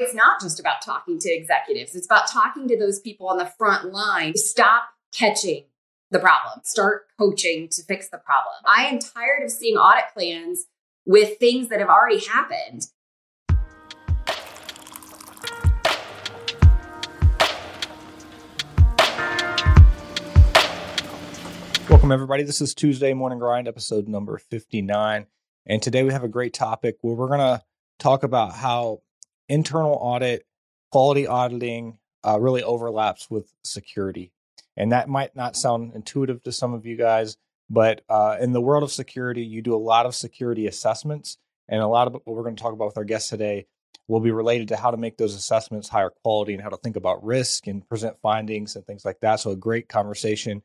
It's not just about talking to executives, it's about talking to those people on the front line. Stop catching the problem, start coaching to fix the problem. I am tired of seeing audit plans with things that have already happened. Welcome, everybody. This is Tuesday Morning Grind, episode number 59. And today we have a great topic where we're going to talk about how internal audit, quality auditing uh, really overlaps with security. And that might not sound intuitive to some of you guys, but uh, in the world of security, you do a lot of security assessments. And a lot of what we're going to talk about with our guests today will be related to how to make those assessments higher quality and how to think about risk and present findings and things like that. So, a great conversation.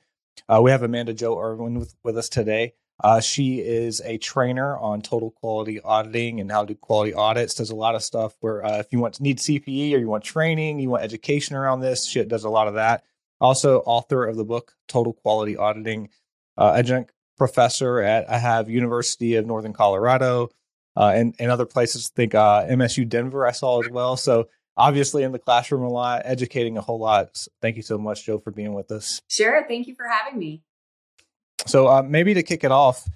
Uh, we have Amanda Jo Irwin with, with us today. Uh, she is a trainer on total quality auditing and how to do quality audits. Does a lot of stuff where uh, if you want need CPE or you want training, you want education around this, she does a lot of that. Also, author of the book Total Quality Auditing, uh, adjunct professor at I have University of Northern Colorado uh, and and other places. I think uh, MSU Denver I saw as well. So obviously in the classroom a lot, educating a whole lot. So thank you so much, Jo, for being with us. Sure. Thank you for having me. So uh, maybe to kick it off,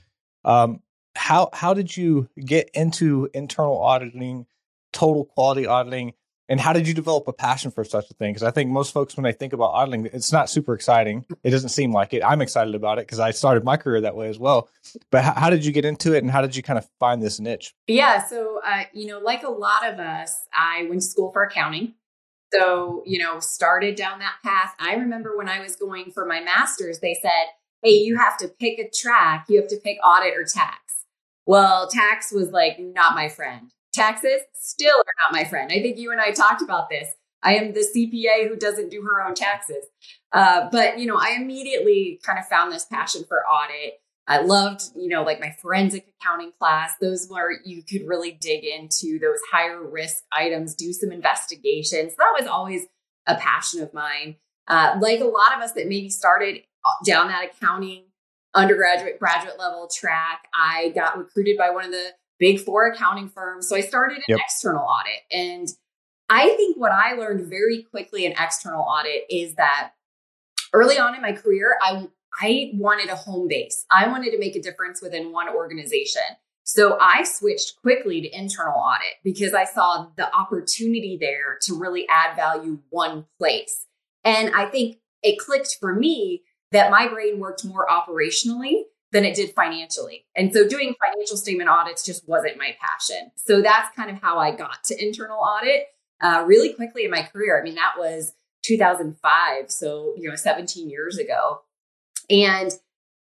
um, how how did you get into internal auditing, total quality auditing, and how did you develop a passion for such a thing? Because I think most folks, when they think about auditing, it's not super exciting. It doesn't seem like it. I'm excited about it because I started my career that way as well. But how, how, did you get into it, and how did you kind of find this niche? Yeah, so uh, you know, like a lot of us, I went to school for accounting. So you know, started down that path. I remember when I was going for my master's, they said hey, you have to pick a track. You have to pick audit or tax. Well, tax was like not my friend. Taxes still are not my friend. I think you and I talked about this. I am the CPA who doesn't do her own taxes. Uh, but, you know, I immediately kind of found this passion for audit. I loved, you know, like my forensic accounting class, those where you could really dig into those higher risk items, do some investigations. That was always a passion of mine. Uh, like a lot of us that maybe started down that accounting undergraduate, graduate level track. I got recruited by one of the big four accounting firms. So I started an yep. external audit. And I think what I learned very quickly in external audit is that early on in my career, I, I wanted a home base. I wanted to make a difference within one organization. So I switched quickly to internal audit because I saw the opportunity there to really add value one place. And I think it clicked for me that my brain worked more operationally than it did financially. And so doing financial statement audits just wasn't my passion. So that's kind of how I got to internal audit uh, really quickly in my career. I mean, that was 2005. So, you know, 17 years ago. And,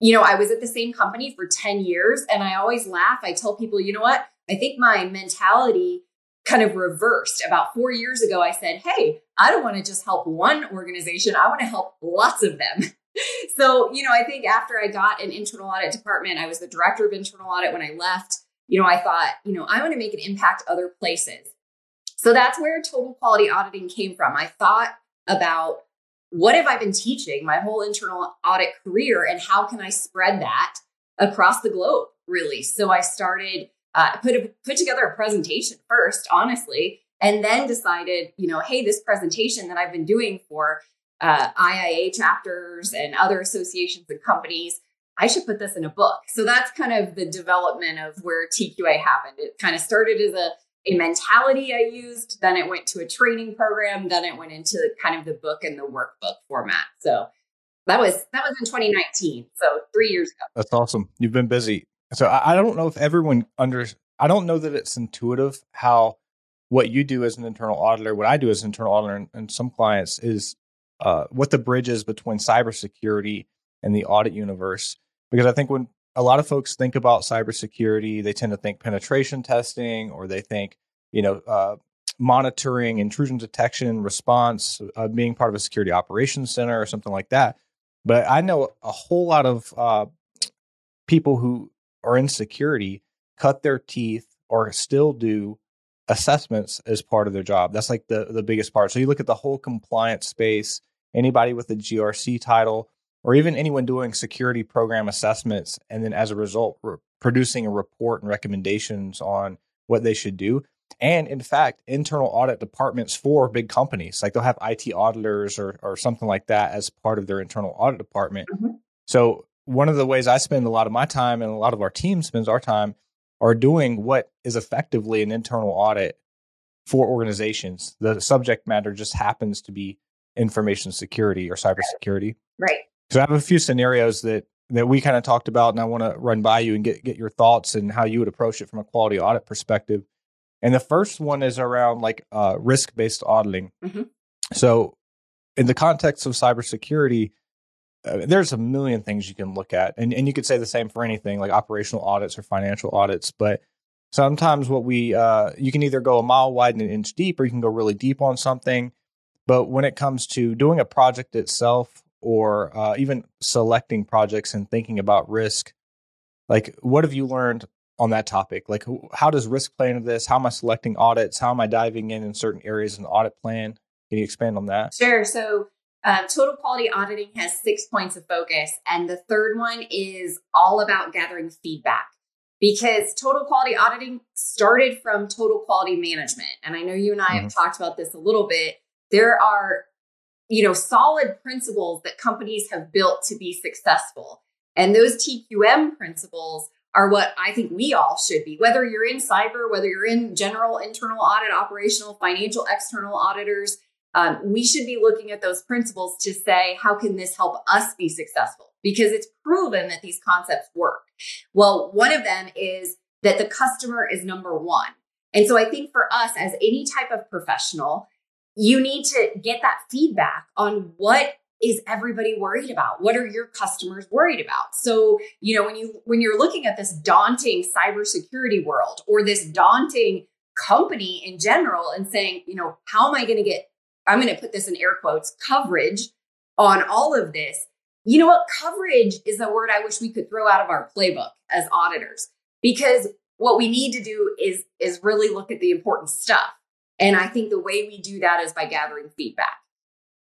you know, I was at the same company for 10 years and I always laugh. I tell people, you know what? I think my mentality kind of reversed. About four years ago, I said, Hey, I don't want to just help one organization. I want to help lots of them. so, you know, I think after I got an internal audit department, I was the director of internal audit when I left. You know, I thought, you know, I want to make an impact other places. So that's where total quality auditing came from. I thought about what have I been teaching my whole internal audit career and how can I spread that across the globe, really? So I started uh, put a, put together a presentation first, honestly, and then decided, you know, hey, this presentation that I've been doing for uh, IIA chapters and other associations and companies. I should put this in a book. So that's kind of the development of where TQA happened. It kind of started as a, a mentality I used, then it went to a training program, then it went into kind of the book and the workbook format. So that was that was in 2019. So three years ago. That's awesome. You've been busy. So I, I don't know if everyone under I don't know that it's intuitive how what you do as an internal auditor, what I do as an internal auditor, and, and some clients is uh, what the bridge is between cybersecurity and the audit universe. Because I think when a lot of folks think about cybersecurity, they tend to think penetration testing or they think, you know, uh, monitoring, intrusion detection, response, uh, being part of a security operations center or something like that. But I know a whole lot of uh, people who are in security cut their teeth or still do assessments as part of their job. That's like the the biggest part. So you look at the whole compliance space anybody with a GRC title, or even anyone doing security program assessments, and then as a result, re- producing a report and recommendations on what they should do. And in fact, internal audit departments for big companies, like they'll have IT auditors or, or something like that as part of their internal audit department. Mm-hmm. So, one of the ways I spend a lot of my time and a lot of our team spends our time are doing what is effectively an internal audit for organizations. The subject matter just happens to be information security or cybersecurity. Right. So I have a few scenarios that that we kind of talked about, and I want to run by you and get get your thoughts and how you would approach it from a quality audit perspective. And the first one is around like uh, risk based auditing. Mm-hmm. So, in the context of cybersecurity, uh, there's a million things you can look at, and and you could say the same for anything like operational audits or financial audits. But sometimes what we uh, you can either go a mile wide and an inch deep, or you can go really deep on something. But when it comes to doing a project itself or uh, even selecting projects and thinking about risk like what have you learned on that topic? Like how does risk play into this? How am i selecting audits? How am i diving in in certain areas in the audit plan? Can you expand on that? Sure. So uh, total quality auditing has six points of focus and the third one is all about gathering feedback. Because total quality auditing started from total quality management and i know you and i mm-hmm. have talked about this a little bit there are you know, solid principles that companies have built to be successful. And those TQM principles are what I think we all should be, whether you're in cyber, whether you're in general, internal audit, operational, financial, external auditors. Um, we should be looking at those principles to say, how can this help us be successful? Because it's proven that these concepts work. Well, one of them is that the customer is number one. And so I think for us, as any type of professional, you need to get that feedback on what is everybody worried about? What are your customers worried about? So you know when you when you're looking at this daunting cybersecurity world or this daunting company in general and saying you know how am i going to get i'm going to put this in air quotes coverage on all of this you know what? Coverage is a word i wish we could throw out of our playbook as auditors because what we need to do is is really look at the important stuff and I think the way we do that is by gathering feedback.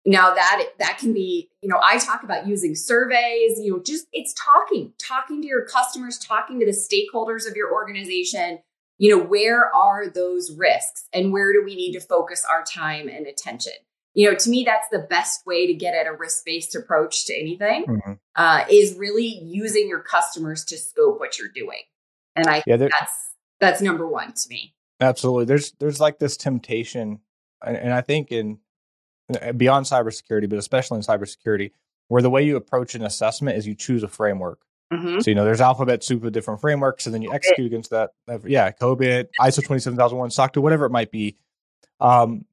Now that that can be, you know, I talk about using surveys, you know, just it's talking, talking to your customers, talking to the stakeholders of your organization. You know, where are those risks and where do we need to focus our time and attention? You know, to me, that's the best way to get at a risk based approach to anything mm-hmm. uh, is really using your customers to scope what you're doing. And I yeah, that's that's number one to me. Absolutely. There's there's like this temptation, and, and I think in uh, beyond cybersecurity, but especially in cybersecurity, where the way you approach an assessment is you choose a framework. Mm-hmm. So you know, there's alphabet soup of different frameworks, and then you execute against that. Yeah, COBIT, ISO 27001, SOC 2, whatever it might be. Um,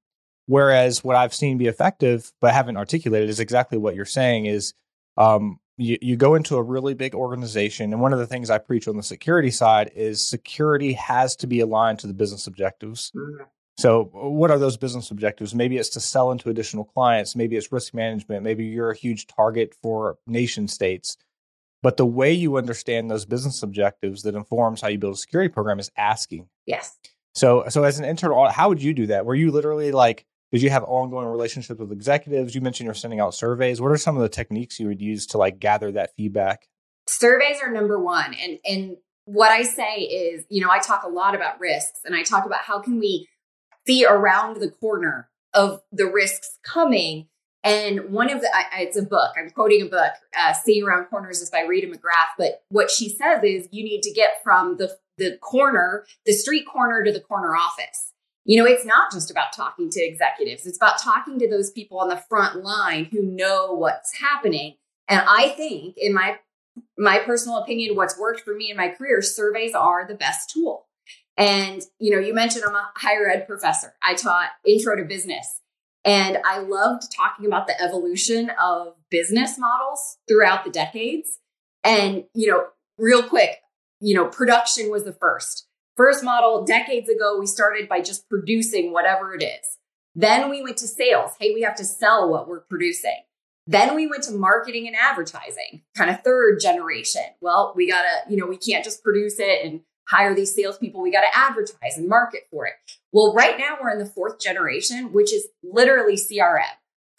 whereas what I've seen be effective, but haven't articulated, is exactly what you're saying: is um, you, you go into a really big organization and one of the things i preach on the security side is security has to be aligned to the business objectives. Mm-hmm. so what are those business objectives? Maybe it's to sell into additional clients. Maybe it's risk management. Maybe you're a huge target for nation states. But the way you understand those business objectives that informs how you build a security program is asking. Yes. So so as an internal audit how would you do that? Were you literally like did you have ongoing relationships with executives? You mentioned you're sending out surveys. What are some of the techniques you would use to like gather that feedback? Surveys are number one. And and what I say is, you know, I talk a lot about risks and I talk about how can we see around the corner of the risks coming. And one of the, it's a book, I'm quoting a book, uh, Seeing Around Corners is by Rita McGrath. But what she says is you need to get from the, the corner, the street corner to the corner office you know, it's not just about talking to executives, it's about talking to those people on the front line who know what's happening. And I think, in my my personal opinion, what's worked for me in my career, surveys are the best tool. And, you know, you mentioned I'm a higher ed professor. I taught intro to business. And I loved talking about the evolution of business models throughout the decades. And, you know, real quick, you know, production was the first. First model, decades ago, we started by just producing whatever it is. Then we went to sales. Hey, we have to sell what we're producing. Then we went to marketing and advertising, kind of third generation. Well, we gotta, you know, we can't just produce it and hire these salespeople. We gotta advertise and market for it. Well, right now we're in the fourth generation, which is literally CRM,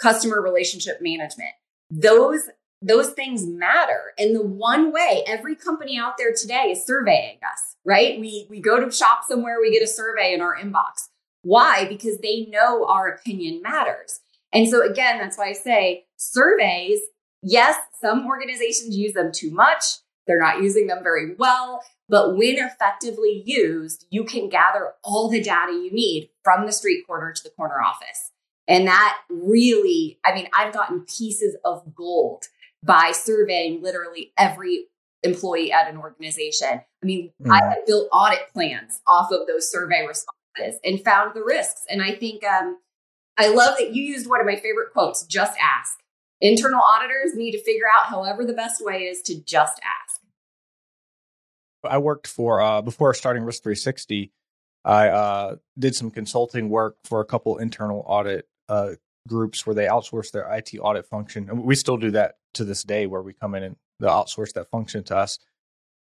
customer relationship management. Those those things matter. And the one way every company out there today is surveying us, right? We we go to shop somewhere, we get a survey in our inbox. Why? Because they know our opinion matters. And so again, that's why I say surveys, yes, some organizations use them too much. They're not using them very well. But when effectively used, you can gather all the data you need from the street corner to the corner office. And that really, I mean, I've gotten pieces of gold by surveying literally every employee at an organization. I mean, mm. I have built audit plans off of those survey responses and found the risks. And I think um, I love that you used one of my favorite quotes just ask. Internal auditors need to figure out however the best way is to just ask. I worked for, uh, before starting Risk 360, I uh, did some consulting work for a couple internal audit uh, groups where they outsource their IT audit function. And we still do that to this day where we come in and they outsource that function to us.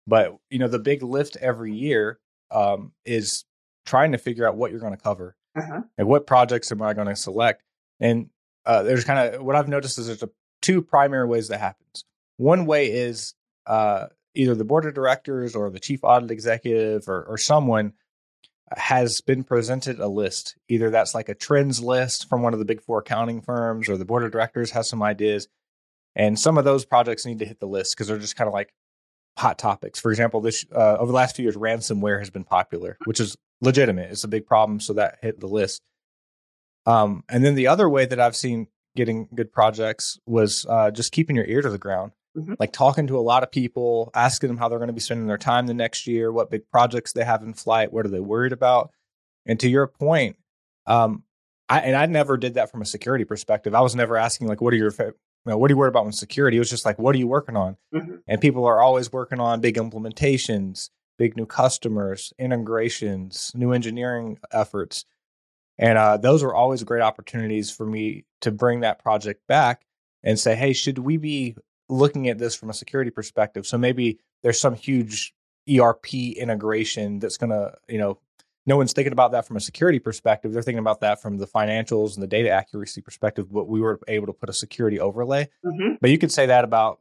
But you know, the big lift every year um, is trying to figure out what you're going to cover uh-huh. and what projects am I going to select. And uh, there's kind of what I've noticed is there's a, two primary ways that happens. One way is uh, either the board of directors or the chief audit executive or, or someone has been presented a list. Either that's like a trends list from one of the big four accounting firms, or the board of directors has some ideas. And some of those projects need to hit the list because they're just kind of like hot topics. For example, this uh, over the last few years, ransomware has been popular, which is legitimate. It's a big problem, so that hit the list. Um, and then the other way that I've seen getting good projects was uh, just keeping your ear to the ground, mm-hmm. like talking to a lot of people, asking them how they're going to be spending their time the next year, what big projects they have in flight, what are they worried about. And to your point, um, I, and I never did that from a security perspective. I was never asking like, what are your you know, what are you worried about when security? It was just like, what are you working on? Mm-hmm. And people are always working on big implementations, big new customers, integrations, new engineering efforts. And uh, those were always great opportunities for me to bring that project back and say, hey, should we be looking at this from a security perspective? So maybe there's some huge ERP integration that's going to, you know, no one's thinking about that from a security perspective. They're thinking about that from the financials and the data accuracy perspective. But we were able to put a security overlay. Mm-hmm. But you could say that about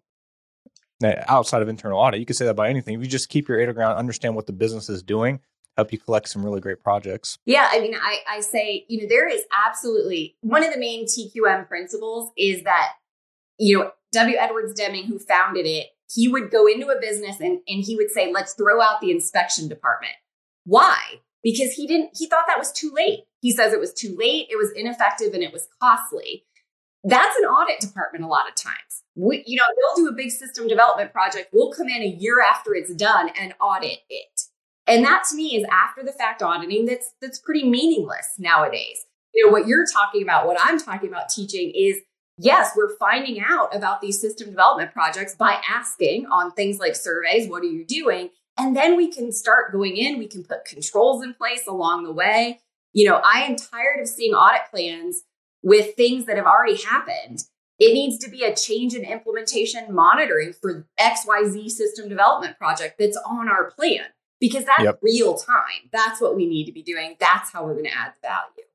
outside of internal audit. You could say that about anything. If you just keep your ear to ground, understand what the business is doing, help you collect some really great projects. Yeah, I mean, I, I say, you know, there is absolutely one of the main TQM principles is that, you know, W. Edwards Deming, who founded it, he would go into a business and, and he would say, let's throw out the inspection department. Why? Because he didn't he thought that was too late. He says it was too late it was ineffective and it was costly. That's an audit department a lot of times. We, you know they'll do a big system development project we'll come in a year after it's done and audit it. And that to me is after the fact auditing that's that's pretty meaningless nowadays. You know what you're talking about what i'm talking about teaching is yes we're finding out about these system development projects by asking on things like surveys what are you doing and then we can start going in, we can put controls in place along the way. You know, I am tired of seeing audit plans with things that have already happened. It needs to be a change in implementation monitoring for XYZ system development project that's on our plan because that's yep. real time. That's what we need to be doing. That's how we're going to add value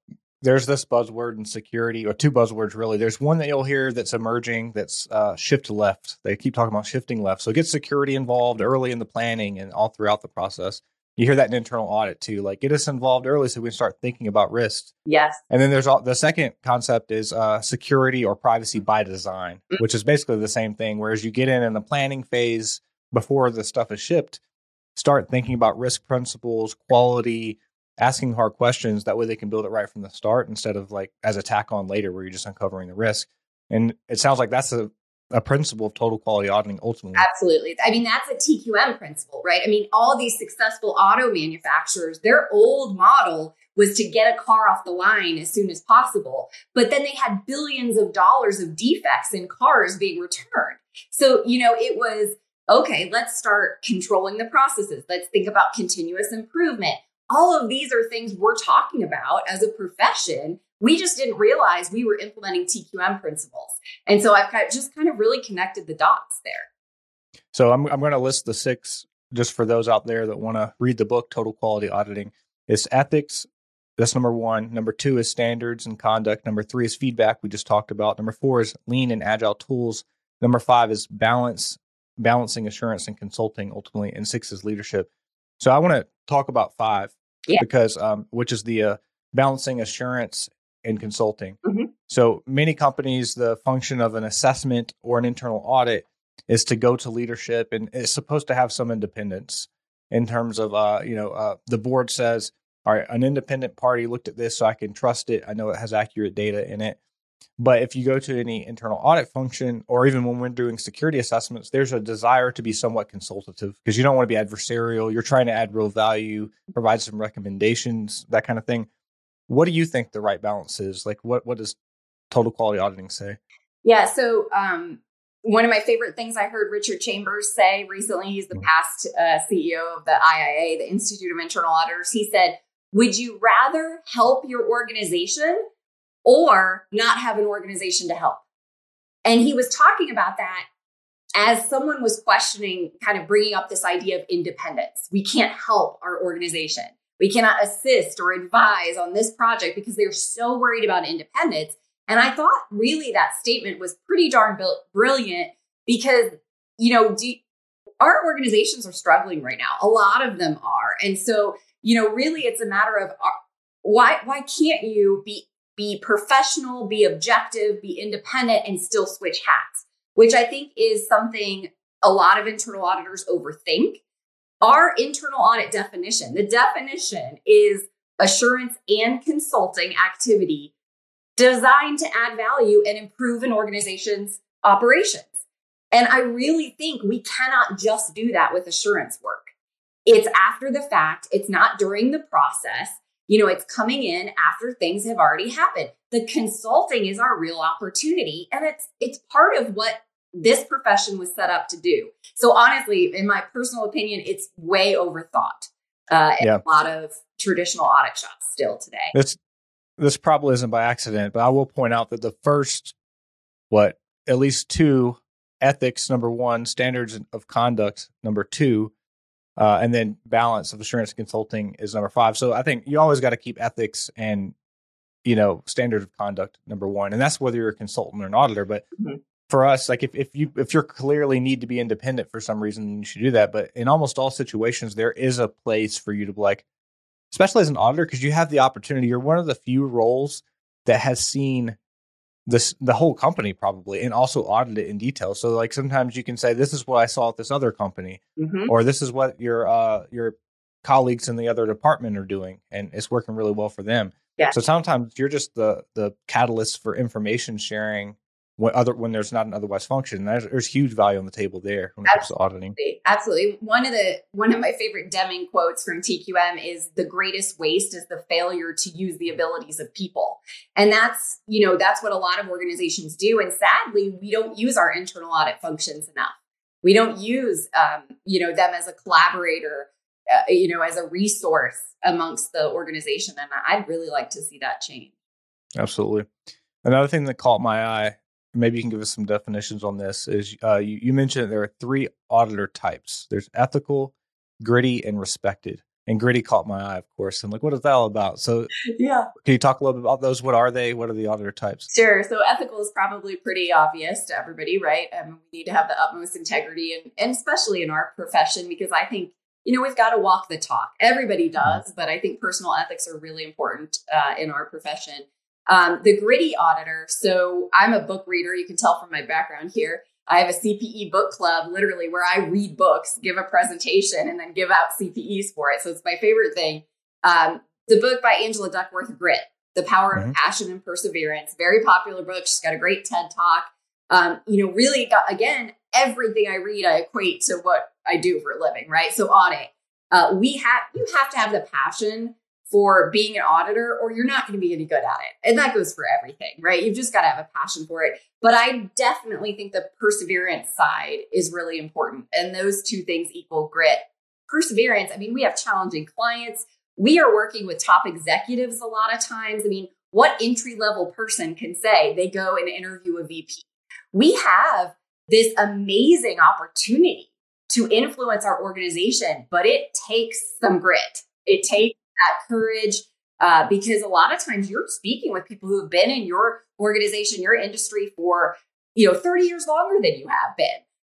there's this buzzword in security, or two buzzwords really. There's one that you'll hear that's emerging that's uh, shift left. They keep talking about shifting left. So get security involved early in the planning and all throughout the process. You hear that in internal audit too. Like get us involved early so we can start thinking about risks. Yes. And then there's all, the second concept is uh, security or privacy by design, mm-hmm. which is basically the same thing. Whereas you get in in the planning phase before the stuff is shipped, start thinking about risk principles, quality, asking hard questions. That way they can build it right from the start instead of like as a tack on later where you're just uncovering the risk. And it sounds like that's a, a principle of total quality auditing ultimately. Absolutely. I mean, that's a TQM principle, right? I mean, all these successful auto manufacturers, their old model was to get a car off the line as soon as possible. But then they had billions of dollars of defects in cars being returned. So, you know, it was okay, let's start controlling the processes. Let's think about continuous improvement all of these are things we're talking about as a profession. We just didn't realize we were implementing TQM principles. And so I've just kind of really connected the dots there. So I'm, I'm going to list the six just for those out there that want to read the book, Total Quality Auditing. It's ethics. That's number one. Number two is standards and conduct. Number three is feedback, we just talked about. Number four is lean and agile tools. Number five is balance, balancing assurance and consulting ultimately, and six is leadership. So I want to talk about five Yeah. because, um, which is the uh, balancing assurance and consulting. Mhm. So many companies, the function of an assessment or an internal audit is to go to leadership and it's supposed to have some independence in terms of, uh, you know, uh, the board says, all right, an independent party looked at this so I can trust it. I know it has accurate data in it. But if you go to any internal audit function, or even when we're doing security assessments, there's a desire to be somewhat consultative because you don't want to be adversarial. You're trying to add real value, provide some recommendations, that kind of thing. What do you think the right balance is? Like, what what does total quality auditing say? Yeah. So, um, one of my favorite things I heard Richard Chambers say recently, he's the Mhm. past uh, CEO of the IIA, the Institute of Internal Auditors. He said, Would you rather help your organization or not have an organization to help? And he was talking about that as someone was questioning, kind of bringing up this idea of independence. We can't help our organization. We cannot assist or advise on this project because they're so worried about independence. And I thought really that statement was pretty darn brilliant because, you know, do, our organizations are struggling right now. A lot of them are. And so, you know, really it's a matter of uh, why why can't you be be professional, be objective, be independent and still switch hats? Which I think is something a lot of internal auditors overthink. Our internal audit definition, the definition is assurance and consulting activity designed to add value and improve an organization's operations. And I really think we cannot just do that with assurance work. It's after the fact, it's not during the process. You know, it's coming in after things have already happened. The consulting is our real opportunity and it's it's part of what this profession was set up to do. So honestly, in my personal opinion, it's way overthought. Uh, in Yeah. a lot of traditional audit shops still today. This this probably isn't by accident, but I will point out that the first what at least two ethics number one, standards of conduct number two, uh, and then balance of assurance consulting is number five. So I think you always got to keep ethics and you know standard of conduct number one, and that's whether you're a consultant or an auditor. But Mhm. for us, like if if you if you're clearly need to be independent for some reason, you should do that. But in almost all situations, there is a place for you to be like especially as an auditor, because you have the opportunity. You're one of the few roles that has seen this the whole company probably and also audit it in detail. So like sometimes you can say, This is what I saw at this other company, Mhm. or this is what your uh your colleagues in the other department are doing and it's working really well for them. Yeah. So sometimes you're just the the catalyst for information sharing when other when there's not an otherwise function. There's, there's huge value on the table there when it comes to auditing. Absolutely. Absolutely. One of the one of my favorite Deming quotes from TQM is the greatest waste is the failure to use the abilities of people. And that's, you know, that's what a lot of organizations do. And sadly, we don't use our internal audit functions enough. We don't use, um, you know, them as a collaborator, uh, you know, as a resource amongst the organization. And I'd really like to see that change. Absolutely. Another thing that caught my eye, maybe you can give us some definitions on this, is uh, you, you mentioned that there are three auditor types there's ethical, gritty, and respected. And gritty caught my eye, of course. And like, what is that all about? So, Yeah. can you talk a little bit about those? What are they? What are the auditor types? Sure. So ethical is probably pretty obvious to everybody, right? Um, we need to have the utmost integrity, and, and especially in our profession, because I think you know we've got to walk the talk. Everybody does, but I think personal ethics are really important uh, in our profession. Um, the gritty auditor. So I'm a book reader. You can tell from my background here. I have a CPE book club, literally, where I read books, give a presentation, and then give out CPEs for it. So it's my favorite thing. Um, the book by Angela Duckworth, Grit. The Power of Mhm. Passion and Perseverance. Very popular book. She's got a great TED talk. Um, you know, really got, again, everything I read, I equate to what I do for a living, right? So audit. Uh, we have, you have to have the passion for being an auditor or you're not going to be any good at it. And that goes for everything, right? You've just got to have a passion for it. But I definitely think the perseverance side is really important. And those two things equal grit. Perseverance, I mean, we have challenging clients. We are working with top executives a lot of times. I mean, what entry level person can say they go and interview a VP? We have this amazing opportunity to influence our organization, but it takes some grit. It takes that courage uh, because a lot of times you're speaking with people who have been in your organization, your industry for you know, 30 years longer than you have been.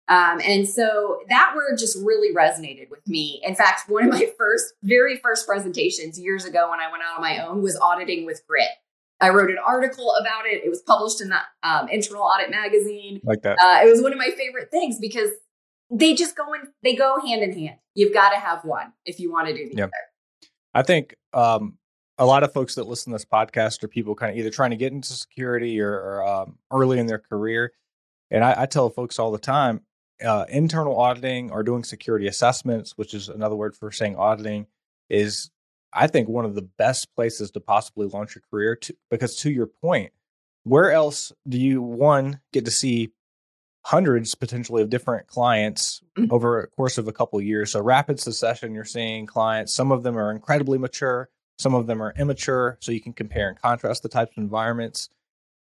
Um, and so that word just really resonated with me. In fact, one of my first, very first presentations years ago when I went out on my own was auditing with grit. I wrote an article about it. It was published in the um, Internal Audit magazine. Like that. Uh, it was one of my favorite things because they just go in, they go hand in hand. You've got to have one if you want to do the yep. other. I think um, a lot of folks that listen to this podcast are people kind of either trying to get into security or, or um, early in their career. And I, I tell folks all the time, uh, internal auditing or doing security assessments, which is another word for saying auditing, is I think one of the best places to possibly launch your career. To, because to your point, where else do you one get to see hundreds potentially of different clients mm-hmm. over a course of a couple of years? So rapid succession, you're seeing clients. Some of them are incredibly mature, some of them are immature. So you can compare and contrast the types of environments.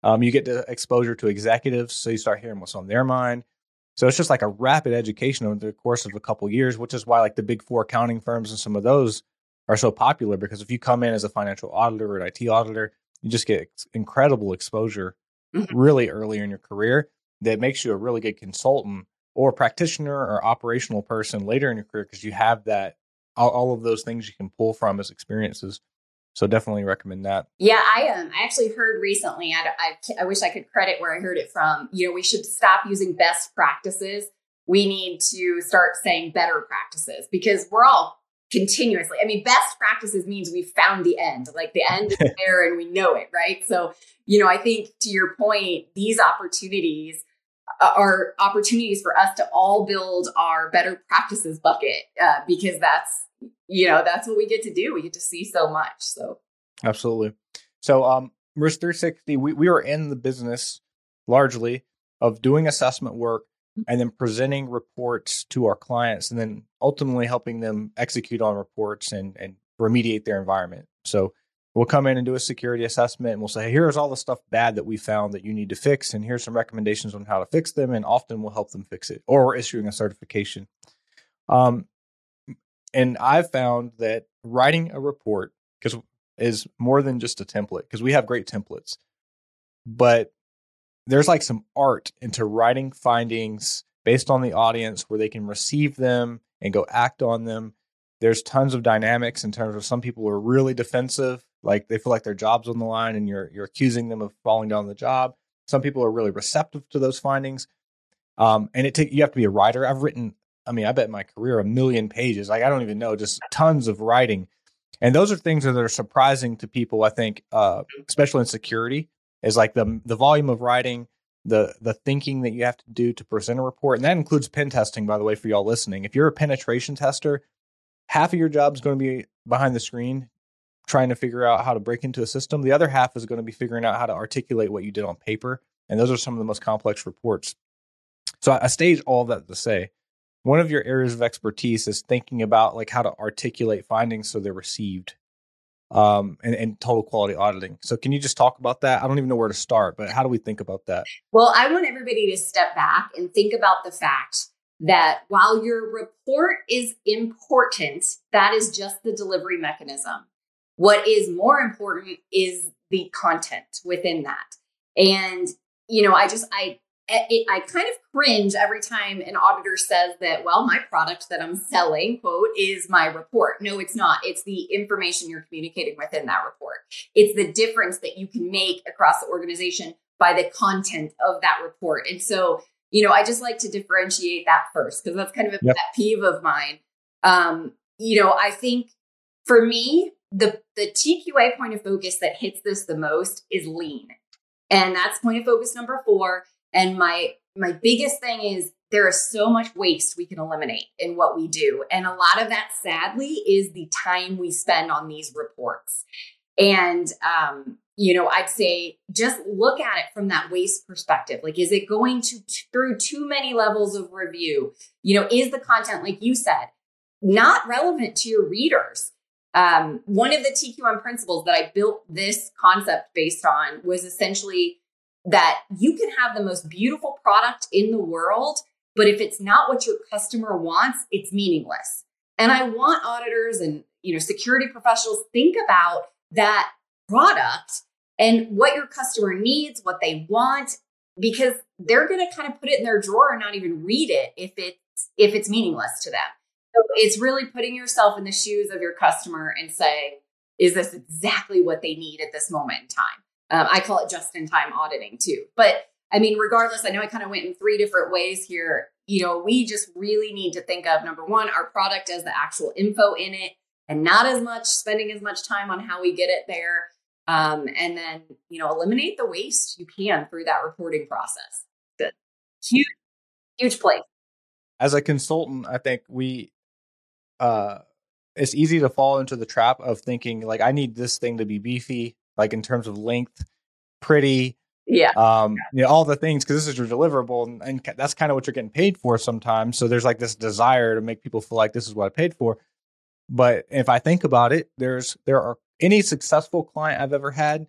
Um, you get to exposure to executives, so you start hearing what's on their mind. So it's just like a rapid education over the course of a couple of years, which is why like the big four accounting firms and some of those are so popular because if you come in as a financial auditor or an IT auditor, you just get incredible exposure mm-hmm. really early in your career that makes you a really good consultant or practitioner or operational person later in your career because you have that all, all, of those things you can pull from as experiences. So definitely recommend that. Yeah, I um I actually heard recently. I, I I wish I could credit where I heard it from. You know, we should stop using best practices. We need to start saying better practices because we're all continuously. I mean, best practices means we've found the end. Like the end is there and we know it, right? So, you know, I think to your point, these opportunities are opportunities for us to all build our better practices bucket uh, because that's you know that's what we get to do. We get to see so much so. Absolutely. So um risk 360 we, we are in the business largely of doing assessment work mm-hmm. and then presenting reports to our clients and then ultimately helping them execute on reports and and remediate their environment. So we'll come in and do a security assessment and we'll say here's all the stuff bad that we found that you need to fix and here's some recommendations on how to fix them and often we'll help them fix it or we're issuing a certification um, and I've found that writing a report because is more than just a template because we have great templates, but there's like some art into writing findings based on the audience where they can receive them and go act on them. There's tons of dynamics in terms of some people are really defensive, like they feel like their job's on the line and you're you're accusing them of falling down the job. Some people are really receptive to those findings. Um, and it take you have to be a writer. I've written I mean, I bet my career a million pages. Like I don't even know, just tons of writing. And those are things that are surprising to people, I think, uh, especially in security, is like the the volume of writing, the the thinking that you have to do to present a report. And that includes pen testing, by the way, for y'all listening. If you're a penetration tester, half of your job is going to be behind the screen trying to figure out how to break into a system. The other half is going to be figuring out how to articulate what you did on paper. And those are some of the most complex reports. So I stage all that to say one of your areas of expertise is thinking about like how to articulate findings so they're received um, and, and, total quality auditing. So can you just talk about that? I don't even know where to start, but how do we think about that? Well, I want everybody to step back and think about the fact that while your report is important, that is just the delivery mechanism. What is more important is the content within that. And, you know, I just, I, it, I kind of cringe every time an auditor says that, well, my product that I'm selling, quote, is my report. No, it's not. It's the information you're communicating within that report. It's the difference that you can make across the organization by the content of that report. And so, you know, I just like to differentiate that first because that's kind of a yep. pet peeve of mine. Um, you know, I think for me, the the TQA point of focus that hits this the most is lean. And that's point of focus number four. And my my biggest thing is there is so much waste we can eliminate in what we do. And a lot of that, sadly, is the time we spend on these reports. And, um, you know, I'd say just look at it from that waste perspective. Like, is it going to t- through too many levels of review? You know, is the content, like you said, not relevant to your readers? Um, one of the TQM principles that I built this concept based on was essentially that you can have the most beautiful product in the world, but if it's not what your customer wants, it's meaningless. And I want auditors and you know security professionals think about that product and what your customer needs, what they want, because they're going to kind of put it in their drawer and not even read it if it's if it's meaningless to them. So it's really putting yourself in the shoes of your customer and saying, is this exactly what they need at this moment in time? Um, I call it just in time auditing too. But I mean, regardless, I know I kind of went in three different ways here. You know, we just really need to think of number one, our product as the actual info in it and not as much spending as much time on how we get it there. Um, and then, you know, eliminate the waste you can through that reporting process. Good. Huge, huge place. As a consultant, I think we, uh, it's easy to fall into the trap of thinking like, I need this thing to be beefy, like in terms of length, pretty, yeah. Um, you know, all the things because this is your deliverable, and, and that's kind of what you're getting paid for sometimes. So there's like this desire to make people feel like this is what I paid for. But if I think about it, there's there are any successful client I've ever had.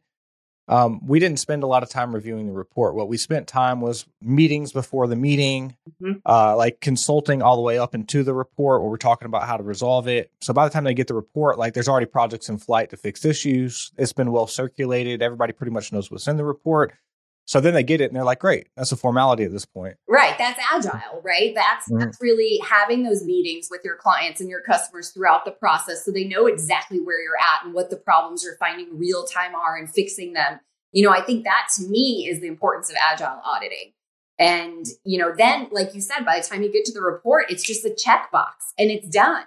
Um, we didn't spend a lot of time reviewing the report. What we spent time was meetings before the meeting, mm-hmm. uh, like consulting all the way up into the report where we're talking about how to resolve it. So by the time they get the report, like there's already projects in flight to fix issues. It's been well circulated. Everybody pretty much knows what's in the report. So then they get it and they're like, great, that's a formality at this point. Right. That's agile, right? That's mm-hmm. that's really having those meetings with your clients and your customers throughout the process so they know exactly where you're at and what the problems you're finding real time are and fixing them. You know, I think that to me is the importance of agile auditing. And, you know, then, like you said, by the time you get to the report, it's just a checkbox and it's done.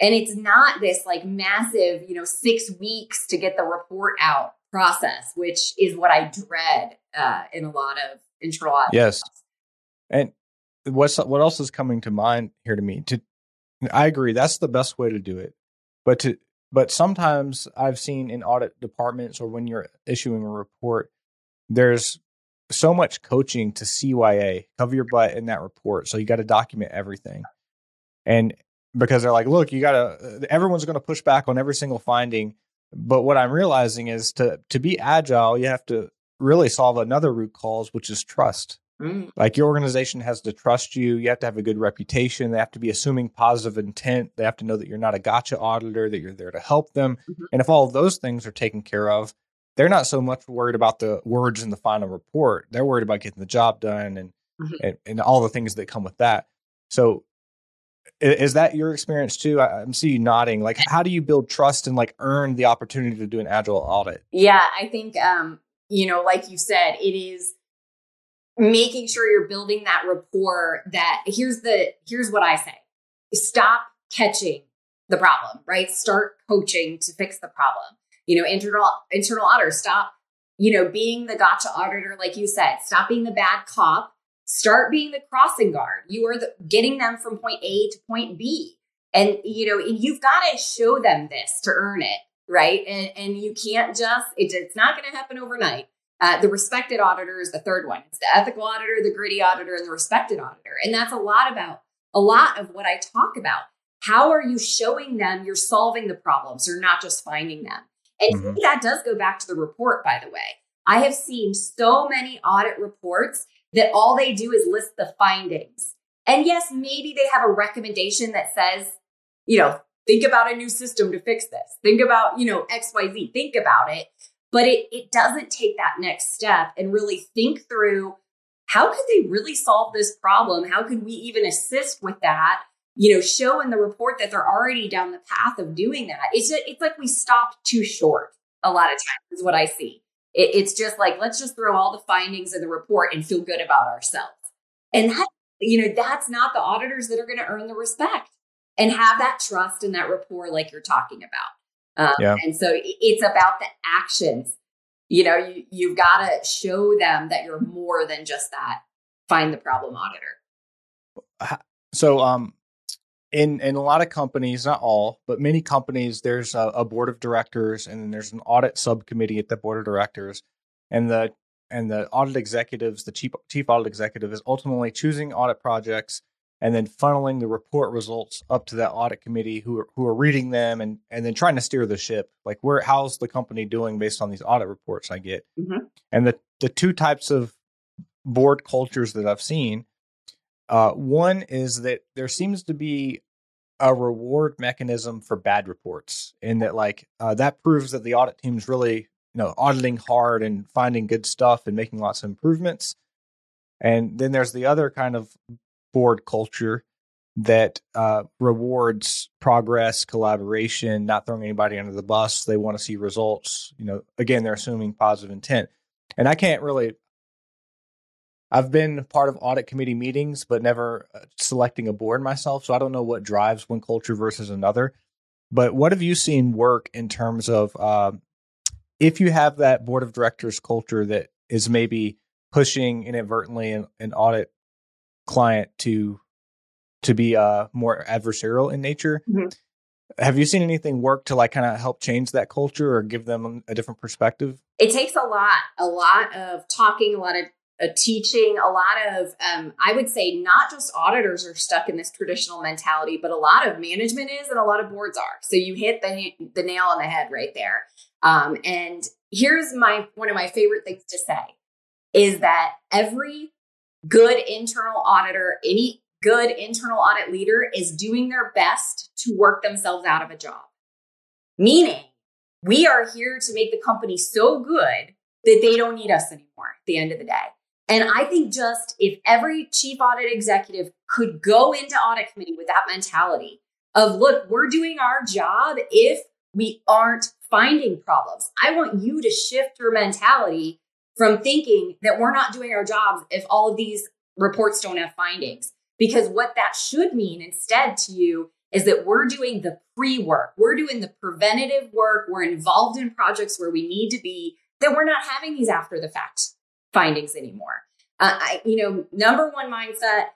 And it's not this like massive, you know, six weeks to get the report out process, which is what I dread uh, in a lot of audit. Yes. And what's what else is coming to mind here to me? To I agree, that's the best way to do it. But to but sometimes I've seen in audit departments or when you're issuing a report, there's so much coaching to CYA, cover your butt in that report. So you got to document everything. And because they're like, look, you got to, everyone's going to push back on every single finding. But what I'm realizing is to to be agile, you have to really solve another root cause, which is trust. Mm. Like your organization has to trust you. You have to have a good reputation. They have to be assuming positive intent. They have to know that you're not a gotcha auditor, that you're there to help them. Mm-hmm. And if all of those things are taken care of, they're not so much worried about the words in the final report. They're worried about getting the job done and mm-hmm. and, and all the things that come with that. So is that your experience too? I, am see you nodding. Like, how do you build trust and like earn the opportunity to do an agile audit? Yeah, I think um, you know, like you said, it is making sure you're building that rapport. That here's the here's what I say: stop catching the problem, right? Start coaching to fix the problem. You know, internal internal auditor, stop. You know, being the gotcha auditor, like you said, stop being the bad cop start being the crossing guard. You are the, getting them from point A to point B. And, you know, you've got to show them this to earn it, right? And, and you can't just, it, it's not going to happen overnight. Uh, the respected auditor is the third one. It's the ethical auditor, the gritty auditor, and the respected auditor. And that's a lot about, a lot of what I talk about. How are you showing them you're solving the problems? You're not just finding them. And mm-hmm. that does go back to the report, by the way. I have seen so many audit reports that all they do is list the findings. And yes, maybe they have a recommendation that says, you know, think about a new system to fix this. Think about, you know, XYZ. Think about it. But it, it doesn't take that next step and really think through how could they really solve this problem? How could we even assist with that? You know, show in the report that they're already down the path of doing that. It's just, it's like we stopped too short a lot of times is what I see. It, it's just like, let's just throw all the findings in the report and feel good about ourselves. And that, you know, that's not the auditors that are going to earn the respect and have that trust and that rapport like you're talking about. Um, yeah. And so it's about the actions. You know, you, you've got to show them that you're more than just that find the problem auditor. So, um, in in a lot of companies, not all, but many companies, there's a, a, board of directors, and then there's an audit subcommittee at the board of directors, and the and the audit executives, the chief chief audit executive, is ultimately choosing audit projects and then funneling the report results up to that audit committee who are, who are reading them and and then trying to steer the ship like where how's the company doing based on these audit reports i get mm-hmm. and the the two types of board cultures that i've seen uh, one is that there seems to be a reward mechanism for bad reports, in that like uh, that proves that the audit team's really you know auditing hard and finding good stuff and making lots of improvements. And then there's the other kind of board culture that uh, rewards progress, collaboration, not throwing anybody under the bus. They want to see results. You know, again, they're assuming positive intent. And I can't really. I've been part of audit committee meetings, but never uh, selecting a board myself. So I don't know what drives one culture versus another. But what have you seen work in terms of uh, if you have that board of directors culture that is maybe pushing inadvertently an, an audit client to to be uh, more adversarial in nature. Mm-hmm. Have you seen anything work to like kind of help change that culture or give them a different perspective? It takes a lot, a lot of talking, a lot of uh, teaching, a lot of, um, I would say, not just auditors are stuck in this traditional mentality, but a lot of management is, and a lot of boards are. So you hit the the nail on the head right there. Um, and here's my one of my favorite things to say is that every good internal auditor, any good internal audit leader is doing their best to work themselves out of a job. Meaning, we are here to make the company so good that they don't need us anymore at the end of the day. And I think just if every chief audit executive could go into audit committee with that mentality of, look, we're doing our job if we aren't finding problems. I want you to shift your mentality from thinking that we're not doing our jobs if all of these reports don't have findings. Because what that should mean instead to you is that we're doing the pre work, we're doing the preventative work, we're involved in projects where we need to be, that we're not having these after the fact findings anymore. Uh, I, you know, number one mindset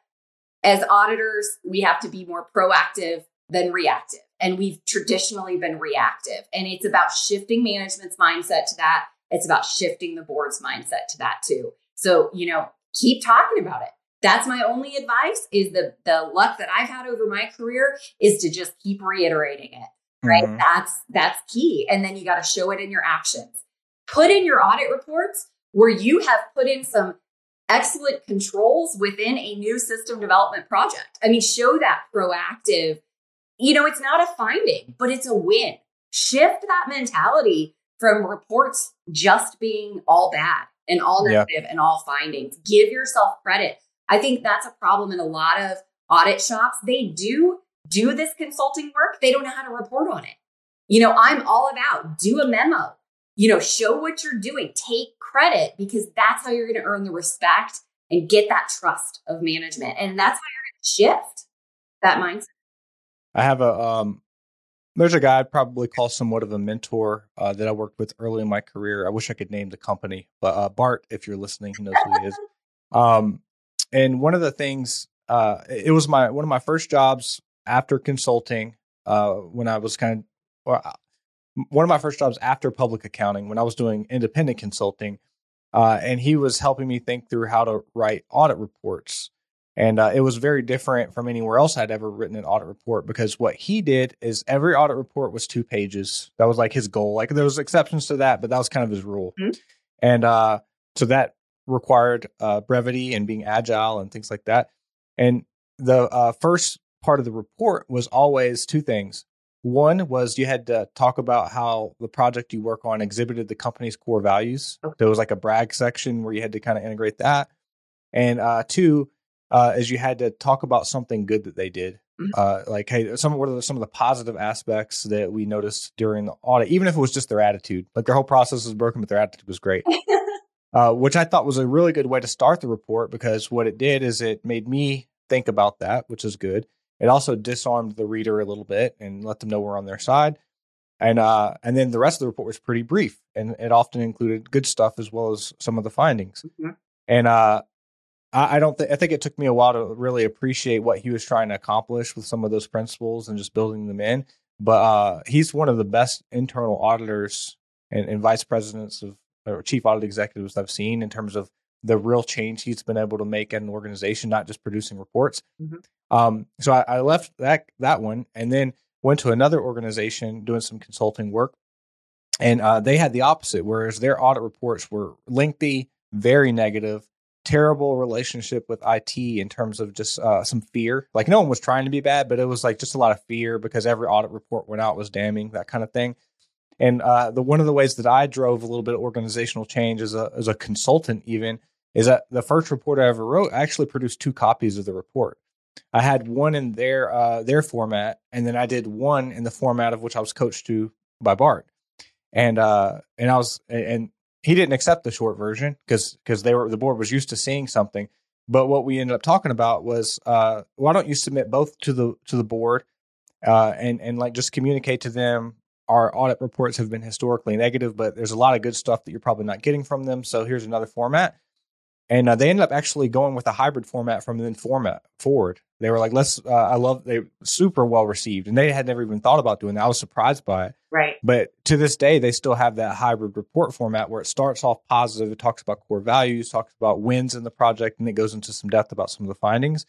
as auditors, we have to be more proactive than reactive. And we've traditionally been reactive. And it's about shifting management's mindset to that. It's about shifting the board's mindset to that too. So, you know, keep talking about it that's my only advice is the the luck that I've had over my career is to just keep reiterating it. Right. Mm-hmm. That's that's key. And then you got to show it in your actions. Put in your audit reports where you have put in some excellent controls within a new system development project. I mean, show that proactive. You know, it's not a finding, but it's a win. Shift that mentality from reports just being all bad and all negative yeah. and all findings. Give yourself credit I think that's a problem in a lot of audit shops. They do do this consulting work, they don't know how to report on it. You know, I'm all about do a memo, you know, show what you're doing, take credit because that's how you're going to earn the respect and get that trust of management. And that's how you're going to shift that mindset. I have a um there's a guy I'd probably call somewhat of a mentor uh, that I worked with early in my career. I wish I could name the company, but uh, Bart, if you're listening, he knows who he is. Um, and one of the things, uh, it was my one of my first jobs after consulting. Uh, when I was kind of, uh, one of my first jobs after public accounting, when I was doing independent consulting, uh, and he was helping me think through how to write audit reports. And uh, it was very different from anywhere else I'd ever written an audit report because what he did is every audit report was two pages. That was like his goal. Like there was exceptions to that, but that was kind of his rule. Mm-hmm. And uh, so that required uh, brevity and being agile and things like that. And the uh, first part of the report was always two things. One was you had to talk about how the project you work on exhibited the company's core values. Okay. There was like a brag section where you had to kind of integrate that. And uh, two uh, is you had to talk about something good that they did. Mm-hmm. Uh, like, hey, some what are some of the positive aspects that we noticed during the audit, even if it was just their attitude. Like their whole process was broken, but their attitude was great. uh, which I thought was a really good way to start the report because what it did is it made me think about that, which is good. It also disarmed the reader a little bit and let them know we're on their side. And uh, and then the rest of the report was pretty brief, and it often included good stuff as well as some of the findings. Mm-hmm. And uh, I, I don't think I think it took me a while to really appreciate what he was trying to accomplish with some of those principles and just building them in. But uh, he's one of the best internal auditors and, and vice presidents of or chief audit executives I've seen in terms of the real change he's been able to make at an organization, not just producing reports. Mm-hmm. Um, so I, I, left that that one and then went to another organization doing some consulting work, and uh, they had the opposite. Whereas their audit reports were lengthy, very negative, terrible relationship with IT in terms of just uh, some fear. Like no one was trying to be bad, but it was like just a lot of fear because every audit report went out was damning, that kind of thing. And uh, the one of the ways that I drove a little bit of organizational change as a as a consultant, even is that the first report I ever wrote, I actually produced two copies of the report. I had one in their uh, their format, and then I did one in the format of which I was coached to by Bart. And uh, and I was and he didn't accept the short version because because they were the board was used to seeing something. But what we ended up talking about was uh, why don't you submit both to the to the board uh, and and like just communicate to them our audit reports have been historically negative, but there's a lot of good stuff that you're probably not getting from them. So here's another format. And uh, they ended up actually going with a hybrid format from then format forward. They were like, let's, uh, I love, they super well received. And they had never even thought about doing that. I was surprised by it. Right. But to this day, they still have that hybrid report format where it starts off positive. It talks about core values, talks about wins in the project, and it goes into some depth about some of the findings.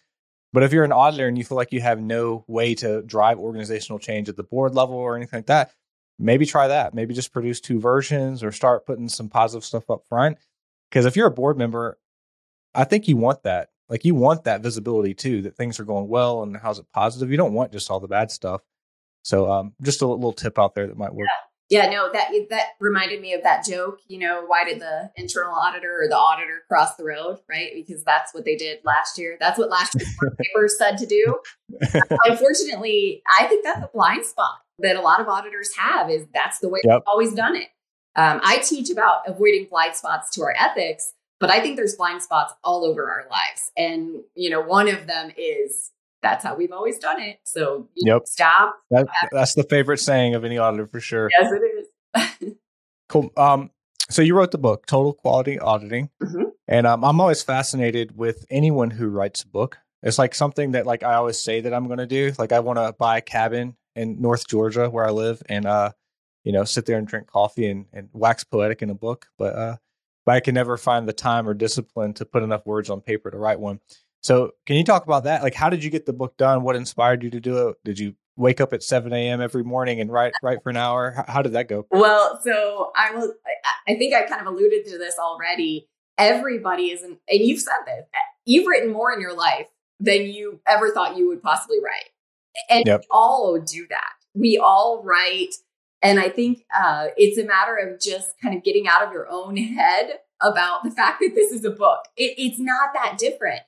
But if you're an auditor and you feel like you have no way to drive organizational change at the board level or anything like that, maybe try that. Maybe just produce two versions or start putting some positive stuff up front. Because if you're a board member, I think you want that. Like you want that visibility too, that things are going well and how's it positive. You don't want just all the bad stuff. So um, just a little tip out there that might work. Yeah. yeah, no, that that reminded me of that joke. You know, why did the internal auditor or the auditor cross the road? Right, because that's what they did last year. That's what last year's paper said to do. Unfortunately, I think that's a blind spot that a lot of auditors have. Is that's the way yep. we've always done it. Um, I teach about avoiding blind spots to our ethics, but I think there's blind spots all over our lives. And, you know, one of them is that's how we've always done it. So yep. stop. That, that's the favorite saying of any auditor for sure. Yes, it is. cool. Um, so you wrote the book, Total Quality Auditing. Mm-hmm. And um, I'm always fascinated with anyone who writes a book. It's like something that like I always say that I'm going to do. Like I want to buy a cabin in North Georgia where I live and, uh, you know, sit there and drink coffee and, and wax poetic in a book. But uh, but I can never find the time or discipline to put enough words on paper to write one. So, can you talk about that? Like, how did you get the book done? What inspired you to do it? Did you wake up at 7 a.m. every morning and write write for an hour? How, how did that go? Well, so I will. I think I kind of alluded to this already. Everybody is, not and you've said this, eh, you've written more in your life than you ever thought you would possibly write. And yep. we all do that. We all write and I think uh, it's a matter of just kind of getting out of your own head about the fact that this is a book. It, it's not that different.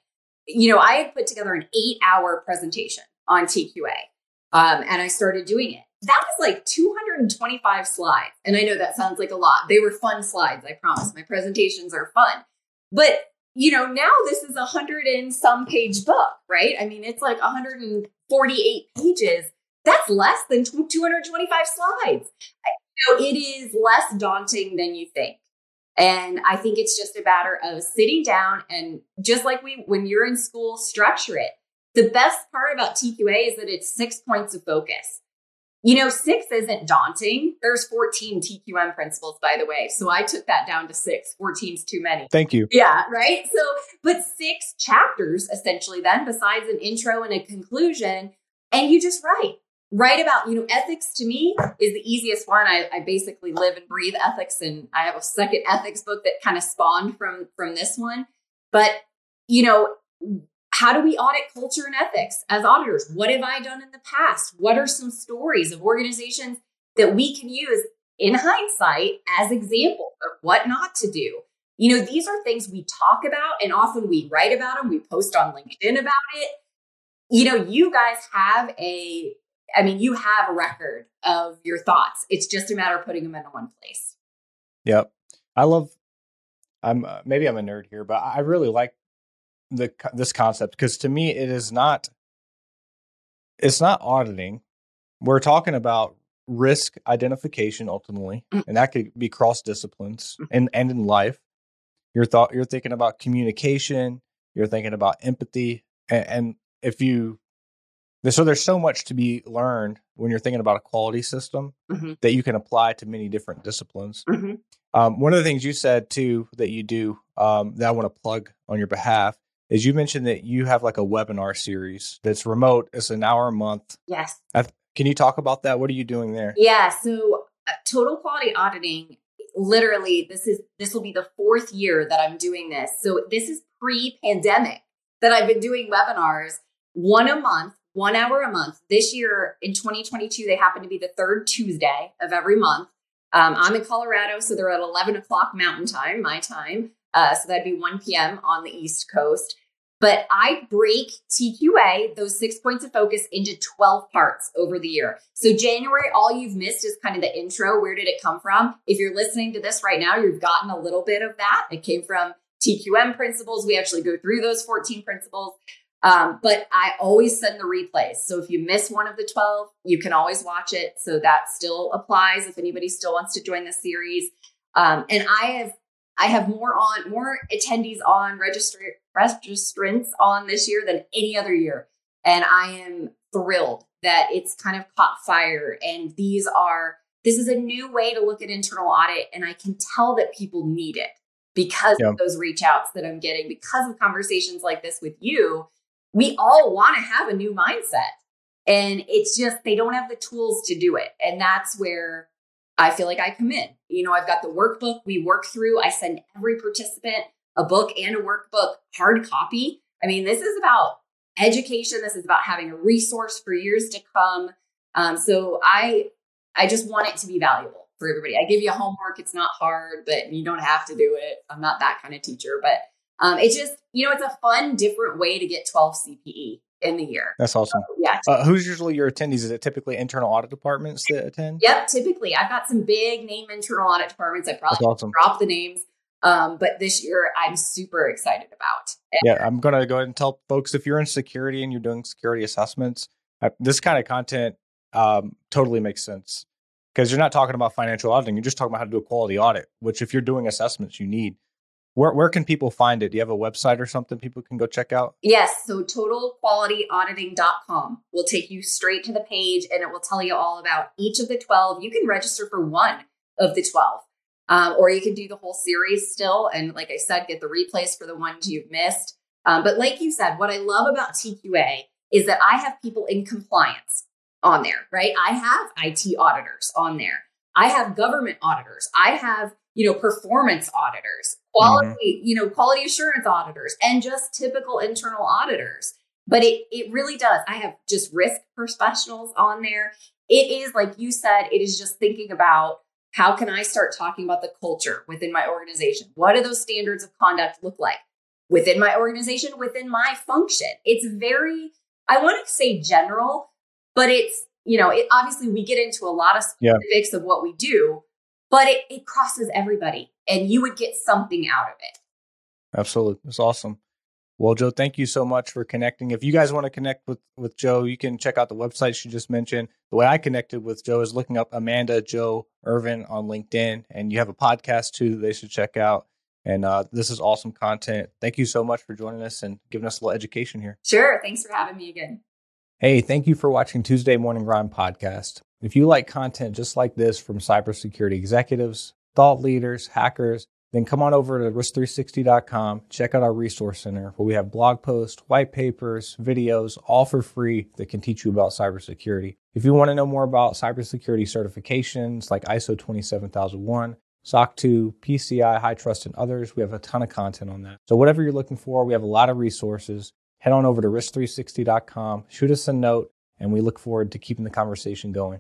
You know, I had put together an eight hour presentation on TQA um, and I started doing it. That was like 225 slides. And I know that sounds like a lot. They were fun slides, I promise. My presentations are fun. But, you know, now this is a hundred and some page book, right? I mean, it's like 148 pages that's less than 225 slides. You know, it is less daunting than you think. And I think it's just a matter of sitting down and just like we, when you're in school, structure it. The best part about TQA is that it's six points of focus. You know, six isn't daunting. There's 14 TQM principles, by the way. So I took that down to six. 14's too many. Thank you. Yeah, right? So, but six chapters essentially, then, besides an intro and a conclusion, and you just write write about you know ethics to me is the easiest one. I, I, basically live and breathe ethics and i have a second ethics book that kind of spawned from from this one. But you know how do we audit culture and ethics as auditors? What have i done in the past? What are some stories of organizations that we can use in hindsight as examples of what not to do? You know these are things we talk about and often we write about them we post on linkedin about it. You know you guys have a I mean, you have a record of your thoughts. It's just a matter of putting them into one place. Yep. I love, I'm, uh, maybe I'm a nerd here, but I really like the, this concept because to me, it is not, it's not auditing. We're talking about risk identification ultimately, mm-hmm. and that could be cross disciplines mm-hmm. and, and in life. You're thought, you're thinking about communication, you're thinking about empathy. and, and if you so there's so much to be learned when you're thinking about a quality system mm-hmm. that you can apply to many different disciplines. Mm-hmm. Um, one of the things you said too that you do um, that I want to plug on your behalf is you mentioned that you have like a webinar series that's remote. It's an hour a month. Yes. can you talk about that? What are you doing there? Yeah. So uh, total quality auditing. Literally, this is this will be the fourth year that I'm doing this. So this is pre-pandemic that I've been doing webinars one a month one hour a month. This year in 2022, they happen to be the third Tuesday of every month. Um, I'm in Colorado, so they're at 11 o'clock Mountain Time, my time. Uh, so that'd be 1 p.m. on the East Coast. But I break TQA, those six points of focus, into 12 parts over the year. So, January, all you've missed is kind of the intro. Where did it come from? If you're listening to this right now, you've gotten a little bit of that. It came from TQM principles. We actually go through those 14 principles. Um, but I always send the replays. So if you miss one of the 12, you can always watch it. So that still applies if anybody still wants to join the series. Um, and I have I have more on more attendees on register registrants on this year than any other year. And I am thrilled that it's kind of caught fire. And these are this is a new way to look at internal audit. And I can tell that people need it because of those reach outs that I'm getting, because of conversations like this with you we all want to have a new mindset. And it's just they don't have the tools to do it. And that's where I feel like I come in. You know, I've got the workbook we work through. I send every participant a book and a workbook, hard copy. I mean, this is about education. This is about having a resource for years to come. Um, so I, I just want it to be valuable for everybody. I give you homework. It's not hard, but you don't have to do it. I'm not that kind of teacher, but um, it's just, you know, it's a fun, different way to get 12 CPE in the year. That's awesome. So, yeah. Uh, who's usually your attendees? Is it typically internal audit departments that attend? Yep, typically. I've got some big name internal audit departments. I probably awesome. drop the names. Um, but this year, I'm super excited about. And yeah, I'm going to go ahead and tell folks if you're in security and you're doing security assessments, uh, this kind of content um, totally makes sense because you're not talking about financial auditing. You're just talking about how to do a quality audit, which if you're doing assessments, you need. Where where can people find it? Do you have a website or something people can go check out? Yes. So totalqualityauditing.com will take you straight to the page and it will tell you all about each of the 12. You can register for one of the 12. Um, or you can do the whole series still. And like I said, get the replays for the ones you've missed. Um, but like you said, what I love about TQA is that I have people in compliance on there, right? I have IT auditors on there. I have government auditors. I have, you know, performance auditors quality, mm-hmm. you know, quality assurance auditors and just typical internal auditors. But it it really does. I have just risk professionals on there. It is like you said, it is just thinking about how can I start talking about the culture within my organization? What do those standards of conduct look like within my organization, within my function? It's very, I want to say general, but it's, you know, it, obviously we get into a lot of specifics yeah. of what we do, but it, it crosses everybody and you would get something out of it. Absolutely. That's awesome. Well, Jo, thank you so much for connecting. If you guys want to connect with, with Jo, you can check out the website she just mentioned. The way I connected with Jo is looking up Amanda Jo Irvin on LinkedIn, and you have a podcast too that they should check out. And uh, this is awesome content. Thank you so much for joining us and giving us a little education here. Sure. Thanks for having me again. Hey, thank you for watching Tuesday Morning Grind podcast. If you like content just like this from cybersecurity executives, thought leaders, hackers, then come on over to risk360.com, check out our resource center where we have blog posts, white papers, videos, all for free that can teach you about cybersecurity. If you want to know more about cybersecurity certifications like ISO 27001, SOC 2, PCI, HITRUST, and others, we have a ton of content on that. So, whatever you're looking for, we have a lot of resources head on over to risk360.com, shoot us a note, and we look forward to keeping the conversation going.